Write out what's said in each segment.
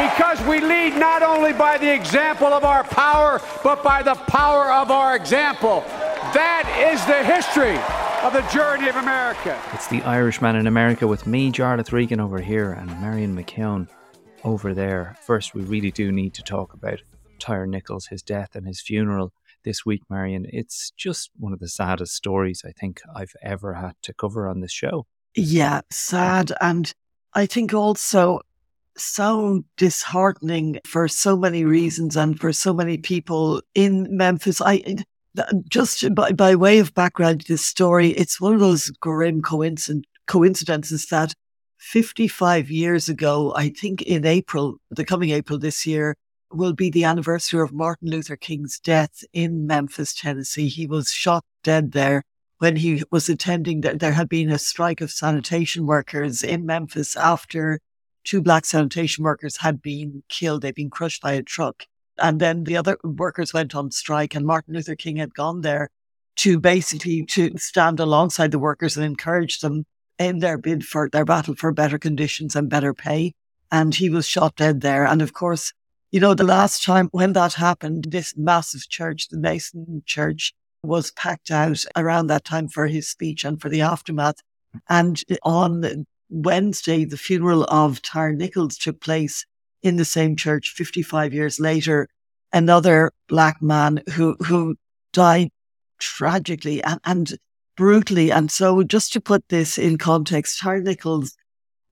because we lead not only by the example of our power, but by the power of our example. That is the history of the journey of America. It's the Irishman in America with me, Jarlath Regan, over here, and Marion McKeone over there. First, we really do need to talk about Tyre Nichols, his death, and his funeral this week, Marion. It's just one of the saddest stories I think I've ever had to cover on this show. Yeah, sad. And I think also so disheartening for so many reasons and for so many people in Memphis. I just by, by way of background to this story, it's one of those grim coincident, coincidences that 55 years ago, I think in April, the coming April this year, will be the anniversary of Martin Luther King's death in Memphis, Tennessee. He was shot dead there when he was attending. that There had been a strike of sanitation workers in Memphis after two black sanitation workers had been killed. They'd been crushed by a truck. And then the other workers went on strike and Martin Luther King had gone there to basically to stand alongside the workers and encourage them in their bid for their battle for better conditions and better pay. And he was shot dead there. And of course, you know, the last time when that happened, this massive church, the Mason Church, was packed out around that time for his speech and for the aftermath. And on Wednesday, the funeral of Tyre Nichols took place in the same church 55 years later. Another black man who, who died tragically and, and brutally. And so just to put this in context, Tyre Nichols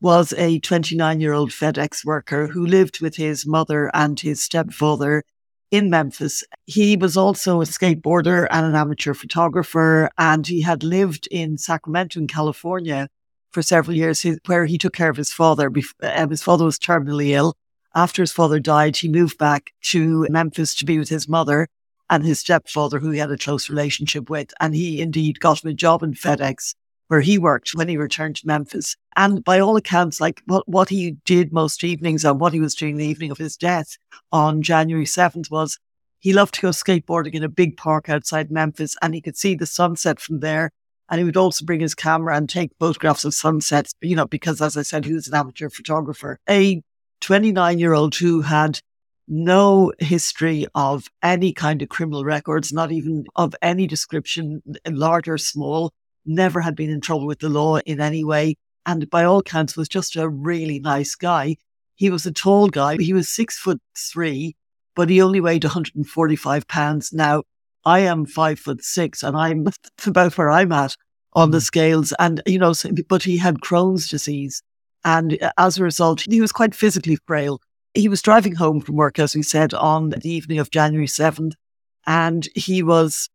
was a 29 year old FedEx worker who lived with his mother and his stepfather in Memphis. He was also a skateboarder and an amateur photographer, and he had lived in Sacramento, in California, for several years, where he took care of his father. Um, his father was terminally ill. After his father died, he moved back to Memphis to be with his mother and his stepfather, who he had a close relationship with. And he indeed got him a job in FedEx, where he worked when he returned to Memphis. And by all accounts, like what, what he did most evenings and what he was doing the evening of his death on January 7th was he loved to go skateboarding in a big park outside Memphis and he could see the sunset from there and he would also bring his camera and take photographs of sunsets, you know, because as I said, he was an amateur photographer. A 29 year old who had no history of any kind of criminal records, not even of any description, large or small, never had been in trouble with the law in any way. And by all counts was just a really nice guy. He was a tall guy. He was six foot three, but he only weighed 145 pounds. Now, I am five foot six and I'm about where I'm at on the mm. scales. And, you know, but he had Crohn's disease. And uh, as a result, he was quite physically frail. He was driving home from work, as we said, on the evening of January 7th. And he was,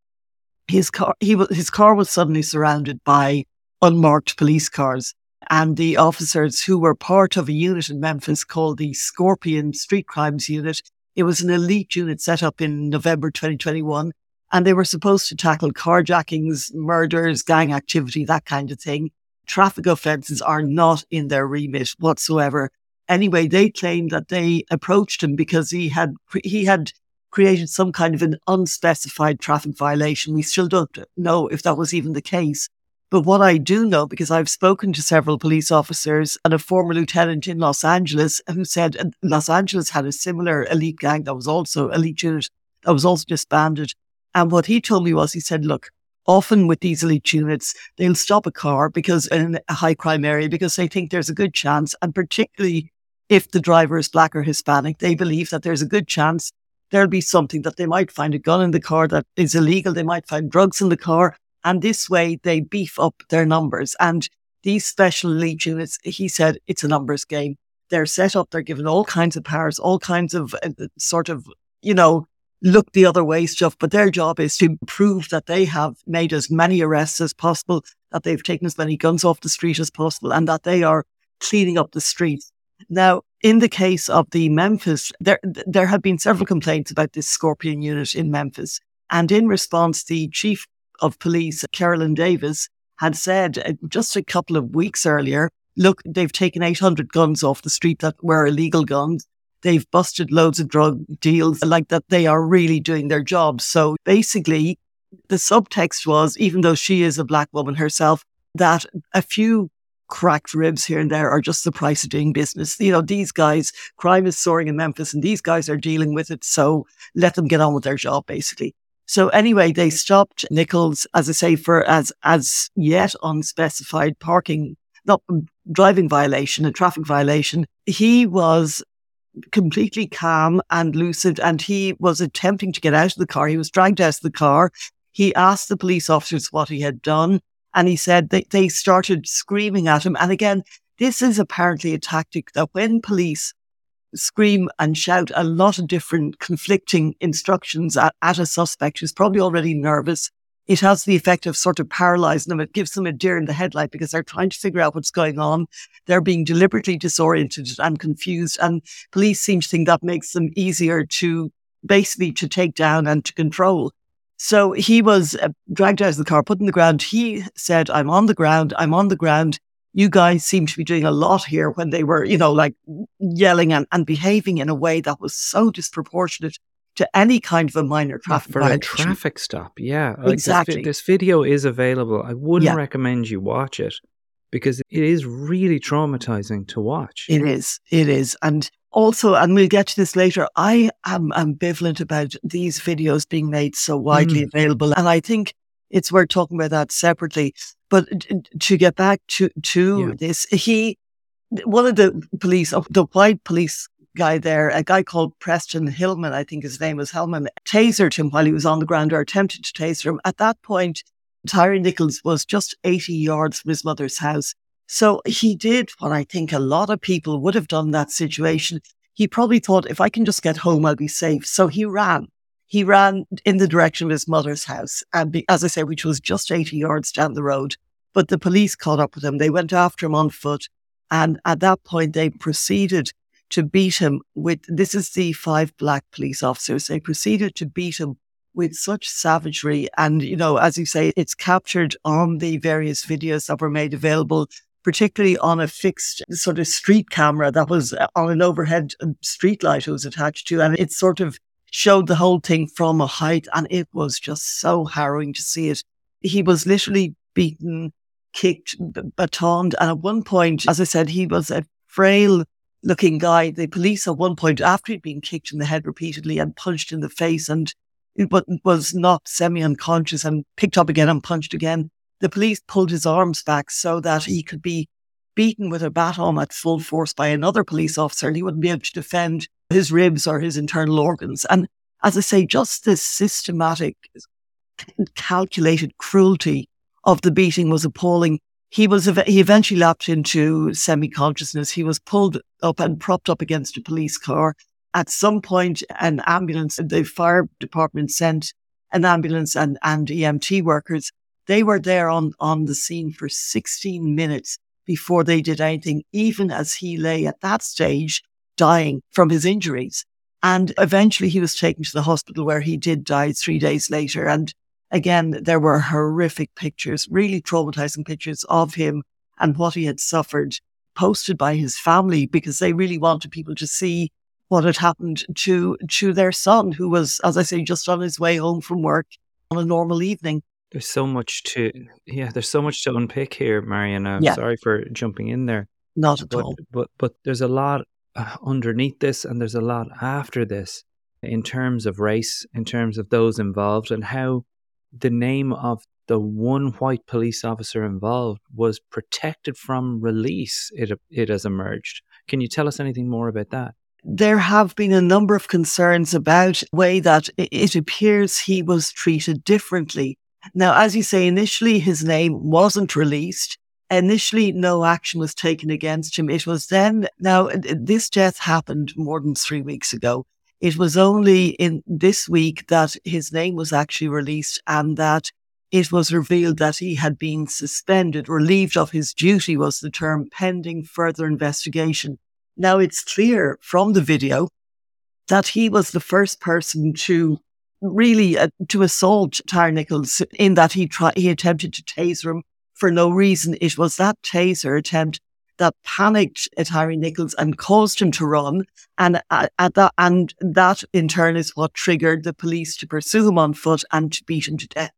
his car, he was, his car was suddenly surrounded by unmarked police cars. And the officers who were part of a unit in Memphis called the Scorpion Street Crimes Unit. It was an elite unit set up in November 2021 and they were supposed to tackle carjackings, murders, gang activity, that kind of thing. Traffic offences are not in their remit whatsoever. Anyway, they claimed that they approached him because he had he had created some kind of an unspecified traffic violation. We still don't know if that was even the case. But what I do know, because I've spoken to several police officers and a former lieutenant in Los Angeles who said Los Angeles had a similar elite gang that was also elite unit that was also disbanded. And what he told me was, he said, look, often with these elite units, they'll stop a car because in a high crime area because they think there's a good chance. And particularly if the driver is black or Hispanic, they believe that there's a good chance there'll be something that they might find a gun in the car that is illegal. They might find drugs in the car. And this way they beef up their numbers. And these special elite units, he said, it's a numbers game. They're set up, they're given all kinds of powers, all kinds of uh, sort of, you know, look the other way stuff. But their job is to prove that they have made as many arrests as possible, that they've taken as many guns off the street as possible, and that they are cleaning up the streets. Now, in the case of the Memphis, there there have been several complaints about this Scorpion unit in Memphis, and in response, the chief of police, Carolyn Davis, had said uh, just a couple of weeks earlier, look, they've taken 800 guns off the street that were illegal guns. They've busted loads of drug deals like that. They are really doing their job. So basically, the subtext was, even though she is a black woman herself, that a few cracked ribs here and there are just the price of doing business. You know, these guys, crime is soaring in Memphis and these guys are dealing with it. So let them get on with their job, basically. So anyway, they stopped Nichols, as I say, for as as yet unspecified parking, not driving violation, a traffic violation. He was completely calm and lucid, and he was attempting to get out of the car. He was dragged out of the car. He asked the police officers what he had done, and he said they, they started screaming at him. And again, this is apparently a tactic that when police scream and shout a lot of different conflicting instructions at, at a suspect who's probably already nervous. It has the effect of sort of paralyzing them. It gives them a deer in the headlight because they're trying to figure out what's going on. They're being deliberately disoriented and confused. And police seem to think that makes them easier to basically to take down and to control. So he was uh, dragged out of the car, put in the ground. He said, I'm on the ground. I'm on the ground you guys seem to be doing a lot here when they were, you know, like yelling and, and behaving in a way that was so disproportionate to any kind of a minor traffic for a traffic stop. Yeah, exactly. This, this, video is available. I wouldn't yeah. recommend you watch it because it is really traumatizing to watch. It is. It is, and also, and we'll get to this later. I am ambivalent about these videos being made so widely mm. available, and I think it's worth talking about that separately. But to get back to to yeah. this, he one of the police, oh, the white police guy there, a guy called Preston Hillman, I think his name was Hillman, tasered him while he was on the ground or attempted to taser him. At that point, Tyre Nichols was just 80 yards from his mother's house. So he did what I think a lot of people would have done in that situation. He probably thought, if I can just get home, I'll be safe. So he ran he ran in the direction of his mother's house, and as I say, which was just 80 yards down the road. But the police caught up with him. They went after him on foot. And at that point, they proceeded to beat him with this is the five black police officers. They proceeded to beat him with such savagery. And, you know, as you say, it's captured on the various videos that were made available, particularly on a fixed sort of street camera that was uh, on an overhead um, street light it was attached to. And it sort of showed the whole thing from a height and it was just so harrowing to see it. He was literally beaten, kicked, batoned. And at one point, as I said, he was a frail looking guy. The police at one point, after he'd been kicked in the head repeatedly and punched in the face and but was not semi unconscious and picked up again and punched again, the police pulled his arms back so that he could be beaten with a baton at full force by another police officer and he wouldn't be able to defend his ribs or his internal organs. And as I say, just this systematic, calculated cruelty of the beating was appalling. He was he eventually lapsed into semi consciousness. He was pulled up and propped up against a police car. At some point, an ambulance, the fire department sent an ambulance and, and EMT workers. They were there on, on the scene for 16 minutes before they did anything, even as he lay at that stage dying from his injuries. And eventually he was taken to the hospital where he did die three days later. And again, there were horrific pictures, really traumatizing pictures of him and what he had suffered posted by his family because they really wanted people to see what had happened to, to their son, who was, as I say, just on his way home from work on a normal evening. There's so much to, yeah, there's so much to unpick here, Marion. I'm yeah. sorry for jumping in there. Not at but, all. But, but there's a lot uh, underneath this, and there's a lot after this in terms of race, in terms of those involved, and how the name of the one white police officer involved was protected from release. It it has emerged. Can you tell us anything more about that? there have been a number of concerns about the way that it appears he was treated differently. Now, as you say, initially his name wasn't released. Initially, no action was taken against him. It was then, now, this death happened more than three weeks ago. It was only in this week that his name was actually released and that it was revealed that he had been suspended, relieved of his duty was the term, pending further investigation. Now it's clear from the video that he was the first person to really uh, to assault Tyre Nichols in that he tried, he attempted to taser him for no reason. It was that taser attempt that panicked Tyre Nichols and caused him to run. And uh, at that, and that in turn is what triggered the police to pursue him on foot and to beat him to death.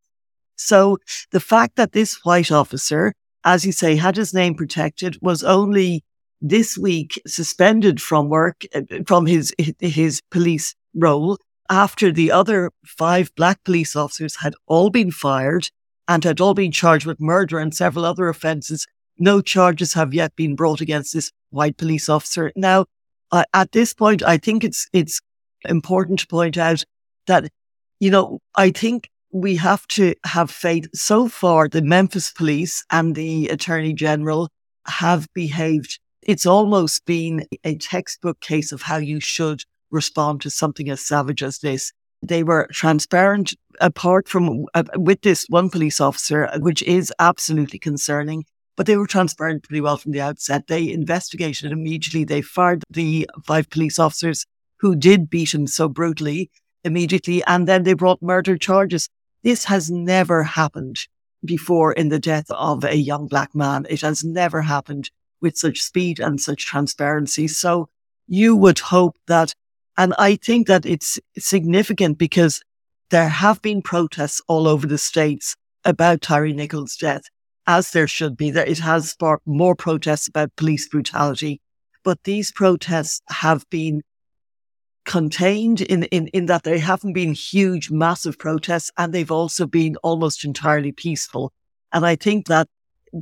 So the fact that this white officer, as you say, had his name protected was only this week suspended from work, uh, from his, his police role after the other five black police officers had all been fired and had all been charged with murder and several other offences. No charges have yet been brought against this white police officer. Now, uh, at this point, I think it's, it's important to point out that, you know, I think we have to have faith. So far, the Memphis police and the attorney general have behaved. It's almost been a textbook case of how you should respond to something as savage as this. They were transparent apart from uh, with this one police officer, which is absolutely concerning. But they were transparent pretty well from the outset. They investigated immediately. They fired the five police officers who did beat him so brutally immediately. And then they brought murder charges. This has never happened before in the death of a young black man. It has never happened with such speed and such transparency. So you would hope that, and I think that it's significant because there have been protests all over the states about Tyre Nichols' death, as there should be. There, it has sparked more protests about police brutality, but these protests have been contained in, in, in that they haven't been huge, massive protests and they've also been almost entirely peaceful. And I think that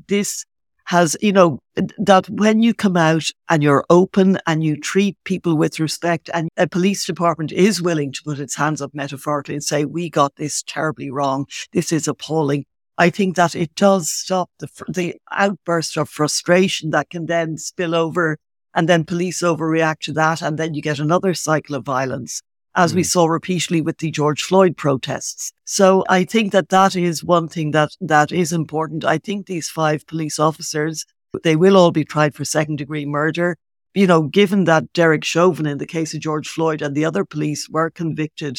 this has, you know, that when you come out and you're open and you treat people with respect and a police department is willing to put its hands up metaphorically and say, we got this terribly wrong. This is appalling. I think that it does stop the, the outburst of frustration that can then spill over and then police overreact to that. And then you get another cycle of violence, as mm. we saw repeatedly with the George Floyd protests. So I think that that is one thing that, that is important. I think these five police officers, they will all be tried for second degree murder. You know, given that Derek Chauvin in the case of George Floyd and the other police were convicted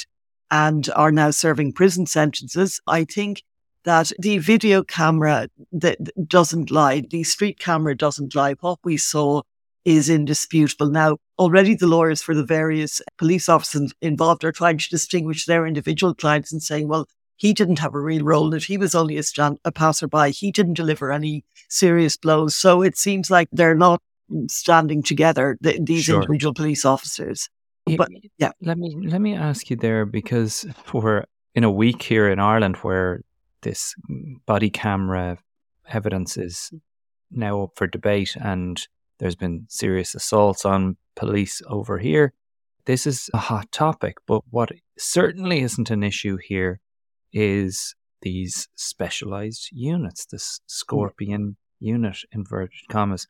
and are now serving prison sentences, I think that the video camera that doesn't lie, the street camera doesn't lie. What we saw is indisputable. Now, already the lawyers for the various police officers involved are trying to distinguish their individual clients and saying, well, he didn't have a real role in it. He was only a, stand, a passerby. He didn't deliver any serious blows. So it seems like they're not standing together, the, these sure. individual police officers. But yeah. Let me let me ask you there because we're in a week here in Ireland where this body camera evidence is now up for debate and there's been serious assaults on police over here. This is a hot topic, but what certainly isn't an issue here is these specialized units. This Scorpion unit, inverted commas,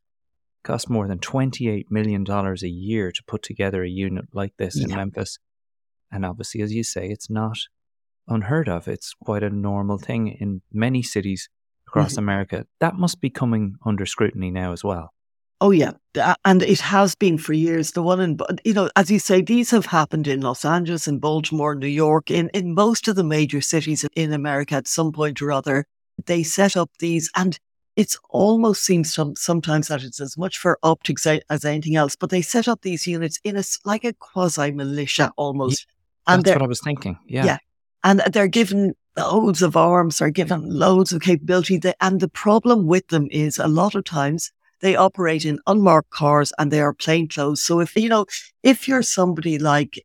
costs more than $28 million a year to put together a unit like this yeah. in Memphis. And obviously, as you say, it's not unheard of. It's quite a normal thing in many cities across mm-hmm. America. That must be coming under scrutiny now as well. Oh yeah, and it has been for years. The one in, you know, as you say, these have happened in Los Angeles, in Baltimore, New York, in in most of the major cities in America at some point or other. They set up these, and it almost seems some, sometimes that it's as much for optics as anything else. But they set up these units in a like a quasi militia almost. Yeah, and that's what I was thinking. Yeah, yeah, and they're given loads of arms, are given loads of capability. and the problem with them is a lot of times they operate in unmarked cars and they are plainclothes. So if, you know, if you're somebody like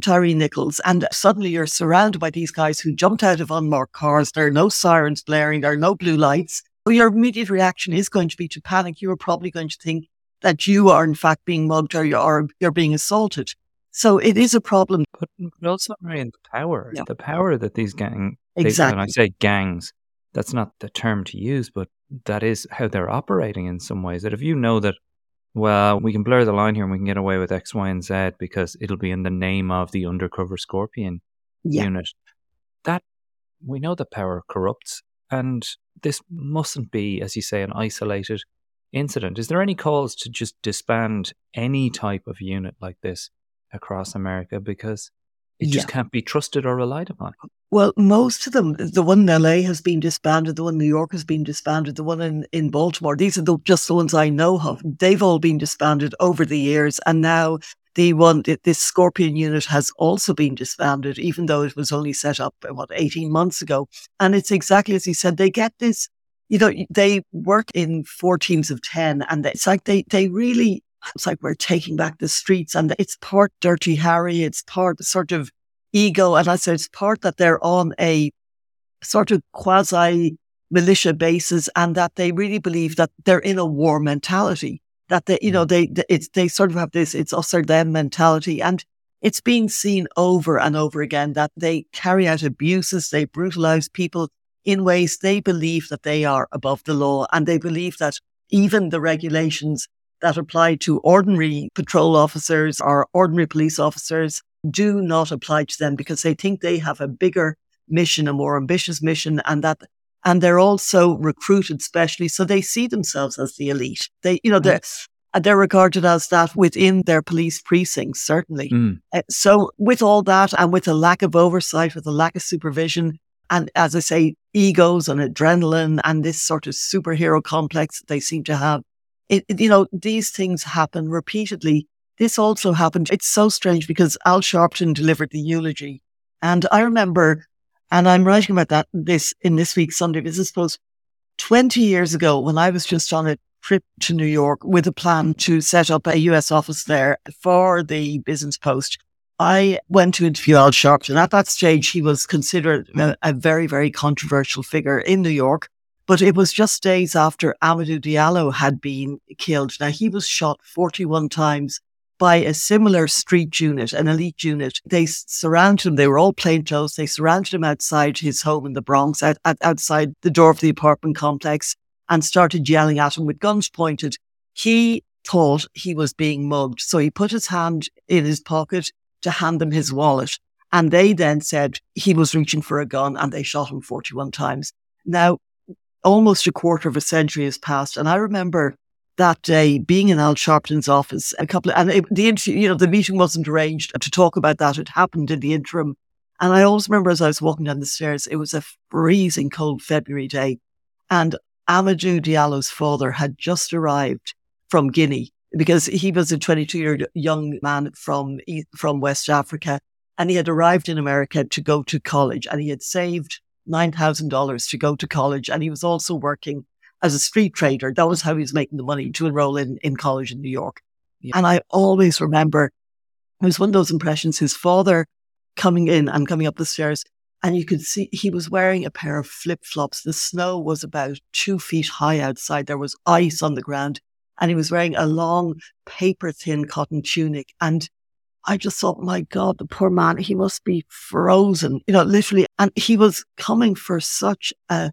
Tyre Nichols and suddenly you're surrounded by these guys who jumped out of unmarked cars, there are no sirens blaring, there are no blue lights, well, your immediate reaction is going to be to panic. You are probably going to think, that you are in fact being mugged or you're, you're being assaulted. So it is a problem. But, but also, Marion, the power, Yeah. the power that these gang, they- Exactly. and I say gangs, that's not the term to use, but that is how they're operating in some ways. That if you know that, well, we can blur the line here and we can get away with X, Y, and Z because it'll be in the name of the undercover Scorpion Yeah. unit, that we know that power corrupts, and this mustn't be, as you say, an isolated incident. Is there any calls to just disband any type of unit like this across America because it just Yeah. can't be trusted or relied upon? Well, most of them, the one in LA has been disbanded, the one in New York has been disbanded, the one in, in Baltimore, these are the, just the ones I know of. They've all been disbanded over the years. And now the one, this Scorpion unit has also been disbanded, even though it was only set up, uh, what, 18 months ago. And it's exactly as you said, they get this, you know, they work in four teams of 10 and it's like they, they really, it's like we're taking back the streets and it's part Dirty Harry, it's part sort of ego. And I said it's part that they're on a sort of quasi militia basis and that they really believe that they're in a war mentality. That they, you know, mm. they, they- it's, they sort of have this, it's us or them mentality. And it's being seen over and over again that they carry out abuses, they brutalize people in ways they believe that they are above the law. And they believe that even the regulations that apply to ordinary patrol officers or ordinary police officers do not apply to them because they think they have a bigger mission, a more ambitious mission, and that and they're also recruited specially, so they see themselves as the elite. They, you know, they're they're regarded as that within their police precincts, certainly. Mm. Uh, so, with all that, and with a lack of oversight, with a lack of supervision, and as I say, egos and adrenaline, and this sort of superhero complex that they seem to have, it, it- you know, these things happen repeatedly. This also happened. It's so strange because Al Sharpton delivered the eulogy, and I remember, and I'm writing about that this in this week's Sunday. Business Post, twenty years ago when I was just on a trip to New York with a plan to set up a US office there for the Business Post. I went to interview Al Sharpton. At that stage, he was considered a, a very, very controversial figure in New York. But it was just days after Amadou Diallo had been killed. Now, he was shot 41 times by a similar street unit, an elite unit. They surrounded him. They were all plainclothes. They surrounded him outside his home in the Bronx, out, out- outside the door of the apartment complex, and started yelling at him with guns pointed. He thought he was being mugged. So he put his hand in his pocket to hand them his wallet. And they then said he was reaching for a gun and they shot him 41 times. Now, almost a quarter of a century has passed. And I remember that day being in Al Sharpton's office, a couple of, and it, the interview, you know, the meeting wasn't arranged to talk about that. It happened in the interim. And I always remember as I was walking down the stairs, it was a freezing cold February day. And Amadou Diallo's father had just arrived from Guinea because he was a 22 year young man from, from West Africa. And he had arrived in America to go to college and he had saved $9,000 to go to college. And he was also working as a street trader. That was how he was making the money to enroll in, in college in New York. And I always remember it was one of those impressions, his father coming in and coming up the stairs. And you could see he was wearing a pair of flip flops. The snow was about two feet high outside. There was ice on the ground. And he was wearing a long, paper thin cotton tunic. And I just thought, my God, the poor man, he must be frozen, you know, literally. And he was coming for such a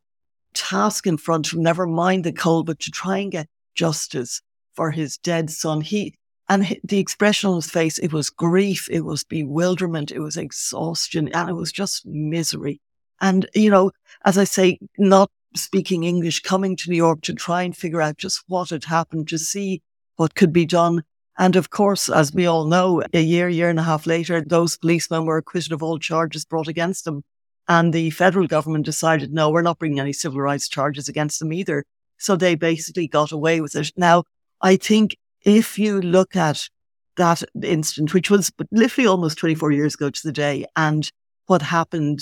task in front of him, never mind the cold, but to try and get justice for his dead son. He, and the expression on his face, it was grief, it was bewilderment, it was exhaustion, and it was just misery. And, you know, as I say, not speaking English, coming to New York to try and figure out just what had happened, to see what could be done. And of course, as we all know, a year, year and a half later, those policemen were acquitted of all charges brought against them. And the federal government decided, no, we're not bringing any civil rights charges against them either. So they basically got away with it. Now, I think if you look at that instant, which was literally almost 24 years ago to the day, and what happened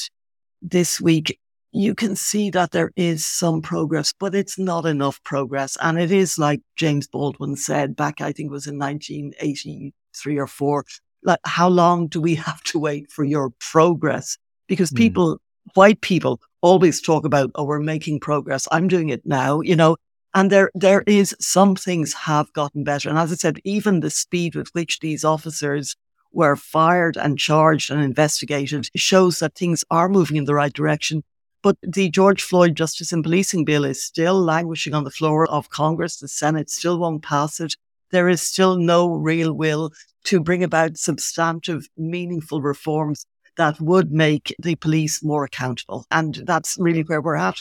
this week, you can see that there is some progress, but it's not enough progress. And it is like James Baldwin said back, I think it was in 1983 or four, like, how long do we have to wait for your progress? Because hmm. people, white people always talk about, oh, we're making progress. I'm doing it now, you know, And there, there is some things have gotten better. And as I said, even the speed with which these officers were fired and charged and investigated shows that things are moving in the right direction. But the George Floyd Justice and Policing Bill is still languishing on the floor of Congress. The Senate still won't pass it. There is still no real will to bring about substantive, meaningful reforms that would make the police more accountable. And that's really where we're at.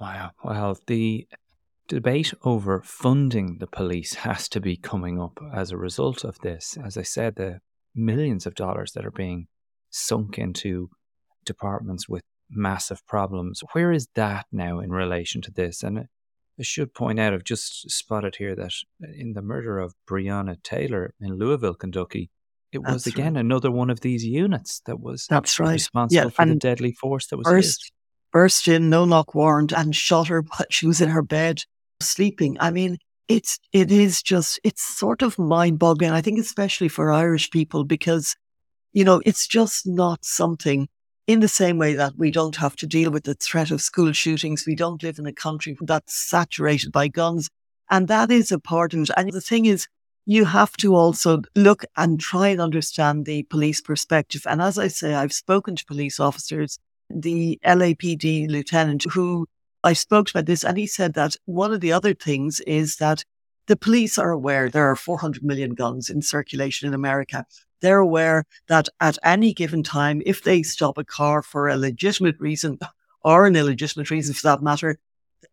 Wow. Well, the debate over funding the police has to be coming up as a result of this. As I said, the millions of dollars that are being sunk into departments with massive problems. Where is that now in relation to this? And I should point out, I've just spotted here that in the murder of Breonna Taylor in Louisville, Kentucky, it was That's again right. another one of these units that was That's right. responsible yeah, for the deadly force that was burst, used. burst in, no knock warrant, and shot her. She was in her bed sleeping. I mean, it's it is just it's sort of mind boggling. I think especially for Irish people because you know it's just not something. In the same way that we don't have to deal with the threat of school shootings, we don't live in a country that's saturated by guns, and that is it. And the thing is, you have to also look and try and understand the police perspective. And as I say, I've spoken to police officers, the LAPD lieutenant who I spoke about this, and he said that one of the other things is that the police are aware there are 400 million guns in circulation in America. They're aware that at any given time, if they stop a car for a legitimate reason or an illegitimate reason for that matter,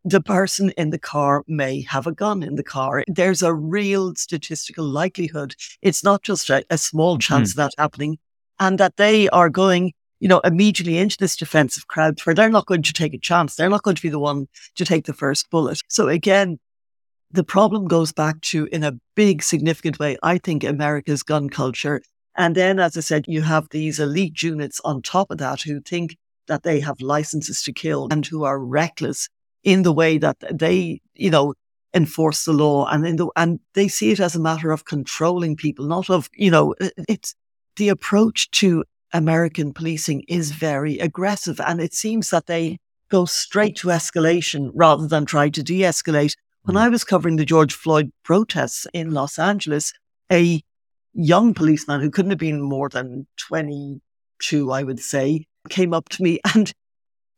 the person in the car may have a gun in the car. There's a real statistical likelihood. It's not just a, a small chance mm-hmm. of that happening and that they are going you know, immediately into this defensive crowd where they're not going to take a chance. They're not going to be the one to take the first bullet. So again, the problem goes back to, in a big, significant way, I think America's gun culture. And then, as I said, you have these elite units on top of that who think that they have licenses to kill and who are reckless in the way that they, you know, enforce the law and in the, and they see it as a matter of controlling people, not of, you know, it's the approach to American policing is very aggressive. And it seems that they go straight to escalation rather than try to de escalate. When mm. I was covering the George Floyd protests in Los Angeles, a young policeman who couldn't have been more than 22, I would say, came up to me and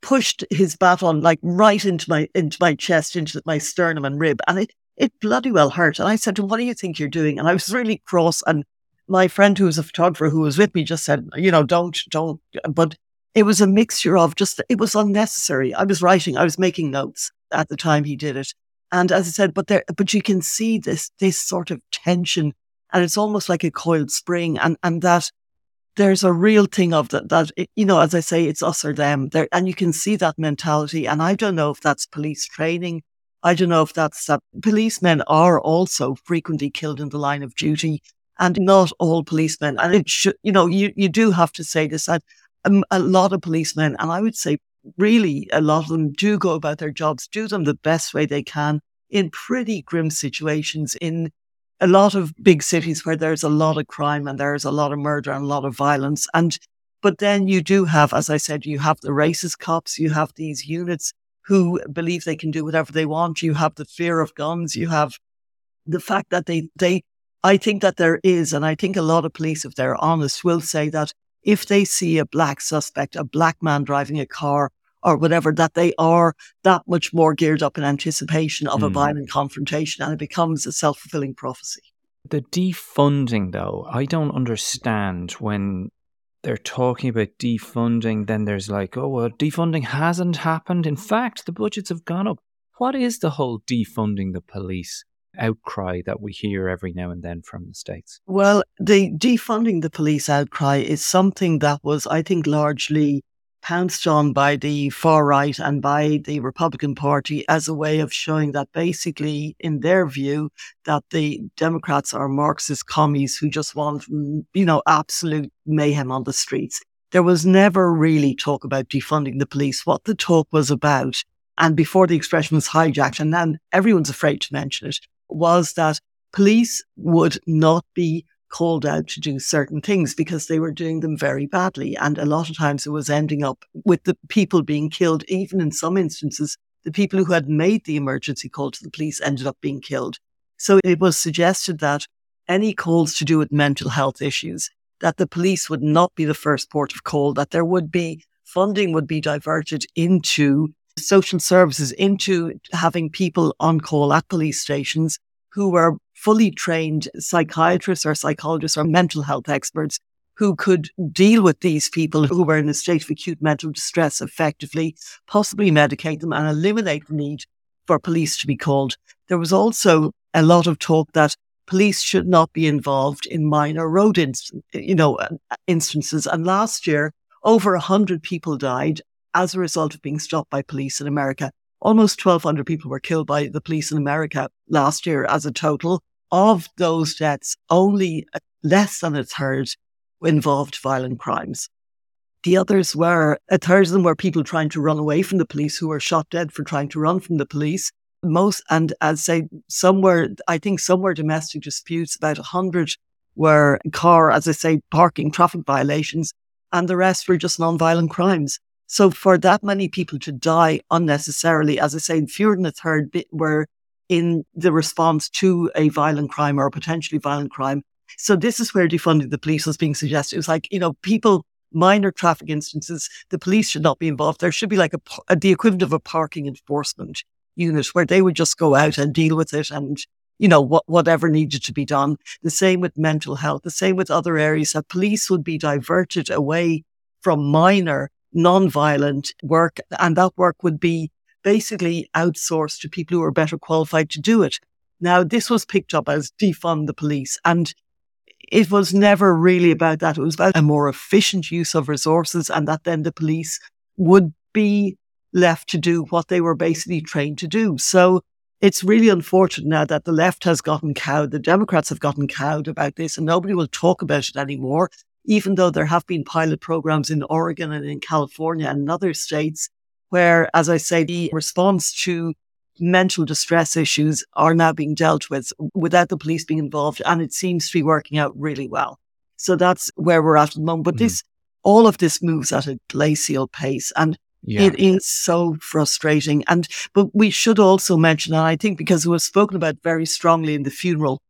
pushed his baton like right into my into my chest, into my sternum and rib, and it it bloody well hurt. And I said to him, "What do you think you're doing?" And I was really cross and my friend who was a photographer who was with me just said, you know, don't, don't. But it was a mixture of just, it was unnecessary. I was writing, I was making notes at the time he did it. And as I said, but there, but you can see this, this sort of tension and it's almost like a coiled spring and, and that there's a real thing of that, that, you know, as I say, it's us or them there. And you can see that mentality. And I don't know if that's police training. I don't know if that's that policemen are also frequently killed in the line of duty and not all policemen. And it should, you know, you, you do have to say this that um, a lot of policemen, and I would say really a lot of them do go about their jobs, do them the best way they can in pretty grim situations in a lot of big cities where there's a lot of crime and there's a lot of murder and a lot of violence. And, but then you do have, as I said, you have the racist cops, you have these units who believe they can do whatever they want. You have the fear of guns. You have the fact that they, they I think that there is, and I think a lot of police, if they're honest, will say that if they see a black suspect, a black man driving a car or whatever, that they are that much more geared up in anticipation of mm. a hmm. violent confrontation and it becomes a self fulfilling prophecy. The defunding, though, I don't understand when they're talking about defunding, then there's like, oh, well, defunding hasn't happened. In fact, the budgets have gone up. What is the whole defunding the police outcry that we hear every now and then from the States? Well, the defunding the police outcry is something that was, I think, largely pounced on by the far right and by the Republican Party as a way of showing that basically, in their view, that the Democrats are Marxist commies who just want, mm, you know, absolute mayhem on the streets. There was never really talk about defunding the police. What the talk was about, and before the expression was hijacked, and then everyone's afraid to mention it, was that police would not be called out to do certain things because they were doing them very badly. And a lot of times it was ending up with the people being killed, even in some instances the people who had made the emergency call to the police ended up being killed. So it was suggested that any calls to do with mental health issues, that the police would not be the first port of call, that there would be funding would be diverted into social services, into having people on call at police stations who were fully trained psychiatrists or psychologists or mental health experts who could deal with these people who were in a state of acute mental distress effectively, possibly medicate them and eliminate the need for police to be called. There was also a lot of talk that police should not be involved in minor road inst- you know, uh, instances. And last year, over 100 people died as a result of being stopped by police in America. Almost 1,200 people were killed by the police in America last year as a total. Of those deaths, only uh, less than a third involved violent crimes. The others were, a third of them were people trying to run away from the police who were shot dead for trying to run from the police. Most, and as say, some were, I think some were domestic disputes, about a hundred were car, as I say, parking traffic violations, and the rest were just non-violent crimes. So for that many people to die unnecessarily, as I say, fewer than a third were in the response to a violent crime or a potentially violent crime. So this is where defunding the police was being suggested. It was like, you know, people, minor traffic instances, the police should not be involved. There should be like a, a the equivalent of a parking enforcement unit where they would just go out and deal with it and you know, what, whatever needed to be done. The same with mental health, the same with other areas that police would be diverted away from minor, non-violent work. And that work would be basically outsourced to people who are better qualified to do it. Now, this was picked up as defund the police and it was never really about that. It was about a more efficient use of resources and that then the police would be left to do what they were basically trained to do. So it's really unfortunate now that the left has gotten cowed, the Democrats have gotten cowed about this, and nobody will talk about it anymore, even though there have been pilot programs in Oregon and in California and other states where, as I say, the response to mental distress issues are now being dealt with without the police being involved. And it seems to be working out really well. So that's where we're at at the moment. But mm. this, all of this moves at a glacial pace. And yeah. It is so frustrating. And, but we should also mention, and I think because it was spoken about very strongly in the funeral,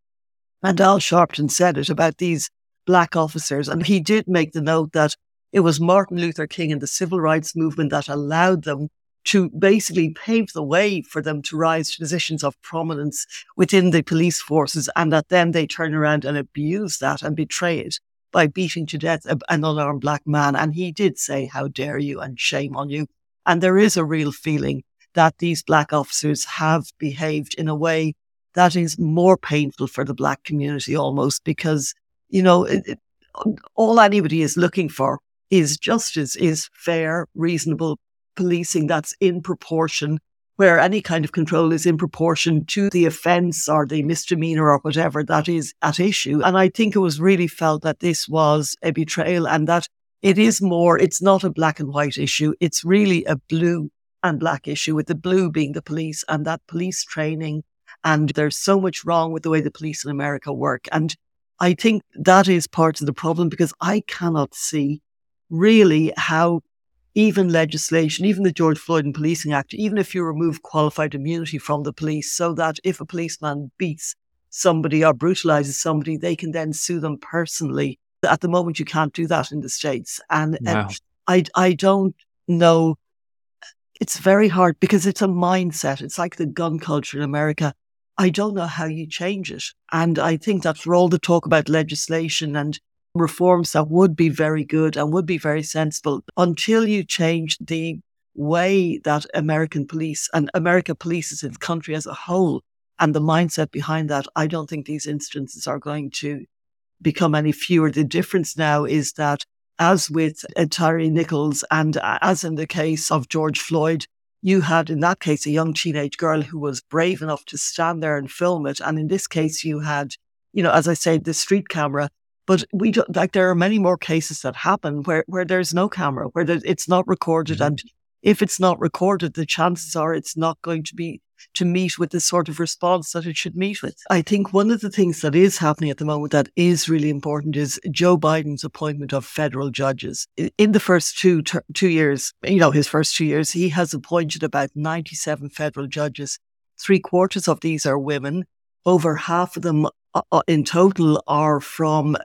and Al Sharpton said it about these black officers. And he did make the note that it was Martin Luther King and the civil rights movement that allowed them to basically pave the way for them to rise to positions of prominence within the police forces and that then they turn around and abuse that and betray it by beating to death an unarmed black man. And he did say, How dare you and shame on you. And there is a real feeling that these black officers have behaved in a way that is more painful for the black community almost because, you know, it, all anybody is looking for is justice, is fair, reasonable policing that's in proportion where any kind of control is in proportion to the offence or the misdemeanor or whatever that is at issue. And I think it was really felt that this was a betrayal and that it is more, it's not a black and white issue. It's really a blue and black issue with the blue being the police and that police training. And there's so much wrong with the way the police in America work. And I think that is part of the problem because I cannot see really how even legislation, even the George Floyd and Policing Act, even if you remove qualified immunity from the police so that if a policeman beats somebody or brutalizes somebody, they can then sue them personally. At the moment, you can't do that in the States. And uh, wow. I, I don't know. It's very hard because it's a mindset. It's like the gun culture in America. I don't know how you change it. And I think that for all the talk about legislation and reforms that would be very good and would be very sensible until you change the way that American police and America polices the country as a whole and the mindset behind that, I don't think these instances are going to become any fewer. The difference now is that as with Tyre Nichols and as in the case of George Floyd, you had in that case a young teenage girl who was brave enough to stand there and film it. And in this case, you had, you know, as I said, the street camera but we don't, like there are many more cases that happen where, where there's no camera, where there, it's not recorded. Mm-hmm. And if it's not recorded, the chances are it's not going to be to meet with the sort of response that it should meet with. I think one of the things that is happening at the moment that is really important is Joe Biden's appointment of federal judges. In the first two ter- two years, you know, his first two years, he has appointed about 97 federal judges. Three quarters of these are women. Over half of them uh, uh in total are from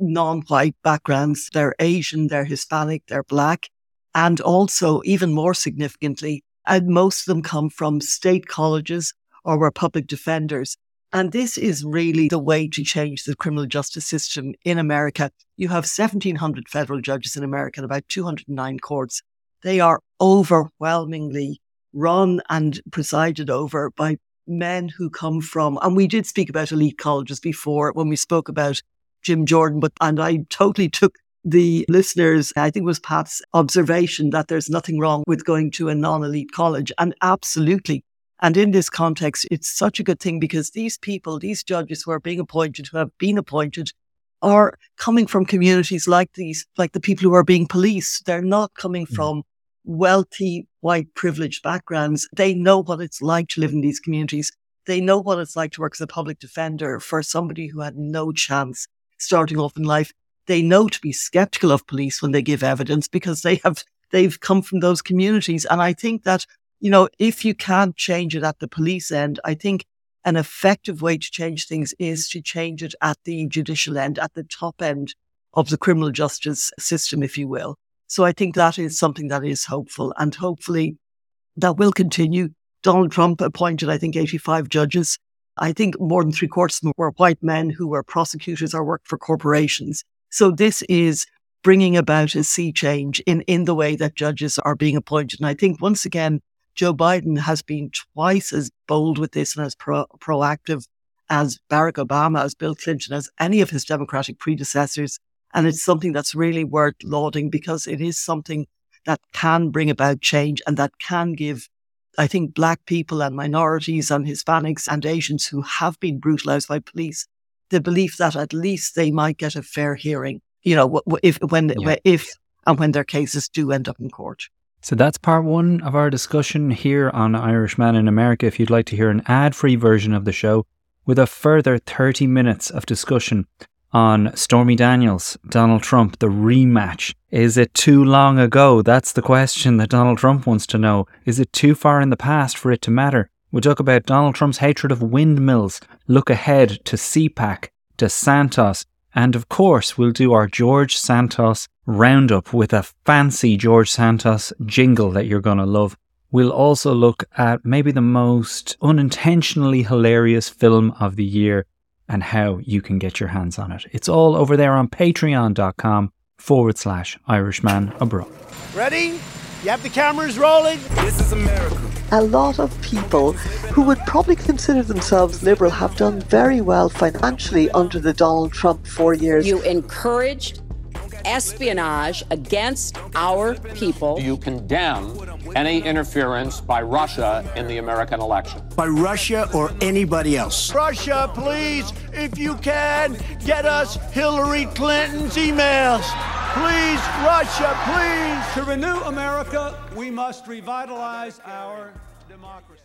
non-white backgrounds. They're Asian, they're Hispanic, they're black. And also, even more significantly, and most of them come from state colleges or were public defenders. And this is really the way to change the criminal justice system in America. You have 1,700 federal judges in America and about 209 courts. They are overwhelmingly run and presided over by men who come from, and we did speak about elite colleges before when we spoke about Jim Jordan, but, and I totally took the listeners, I think it was Pat's observation that there's nothing wrong with going to a non elite college. And absolutely. And in this context, it's such a good thing because these people, these judges who are being appointed, who have been appointed, are coming from communities like these, like the people who are being policed. They're not coming mm. from wealthy, white, privileged backgrounds. They know what it's like to live in these communities. They know what it's like to work as a public defender for somebody who had no chance starting off in life they know to be skeptical of police when they give evidence because they have they've come from those communities. And I think that, you know, if you can't change it at the police end, I think an effective way to change things is to change it at the judicial end, at the top end of the criminal justice system, if you will. So I think that is something that is hopeful and hopefully that will continue. Donald Trump appointed, I think, 85 judges. I think more than three quarters of them were white men who were prosecutors or worked for corporations. So this is bringing about a sea change in, in the way that judges are being appointed. And I think once again, Joe Biden has been twice as bold with this and as pro- proactive as Barack Obama, as Bill Clinton, as any of his Democratic predecessors. And it's something that's really worth lauding because it is something that can bring about change and that can give, I think, Black people and minorities and Hispanics and Asians who have been brutalized by police the belief that at least they might get a fair hearing, you know, if, when, yeah. if, and when their cases do end up in court. So that's part one of our discussion here on Irishman in America. If you'd like to hear an ad free version of the show with a further 30 minutes of discussion on Stormy Daniels, Donald Trump, the rematch. Is it too long ago? That's the question that Donald Trump wants to know. Is it too far in the past for it to matter? We'll talk about Donald Trump's hatred of windmills, look ahead to CPAC, to Santos, and of course, we'll do our George Santos roundup with a fancy George Santos jingle that you're going to love. We'll also look at maybe the most unintentionally hilarious film of the year and how you can get your hands on it. It's all over there on patreon.com forward slash Irishman Abroad. Ready? You have the cameras rolling? This is America. A lot of people who would probably consider themselves liberal have done very well financially under the Donald Trump four years. You encouraged espionage against our people. Do you condemn any interference by Russia in the American election? By Russia or anybody else? Russia, please, if you can, get us Hillary Clinton's emails. Please, Russia, please. To renew America, we must revitalize our democracy.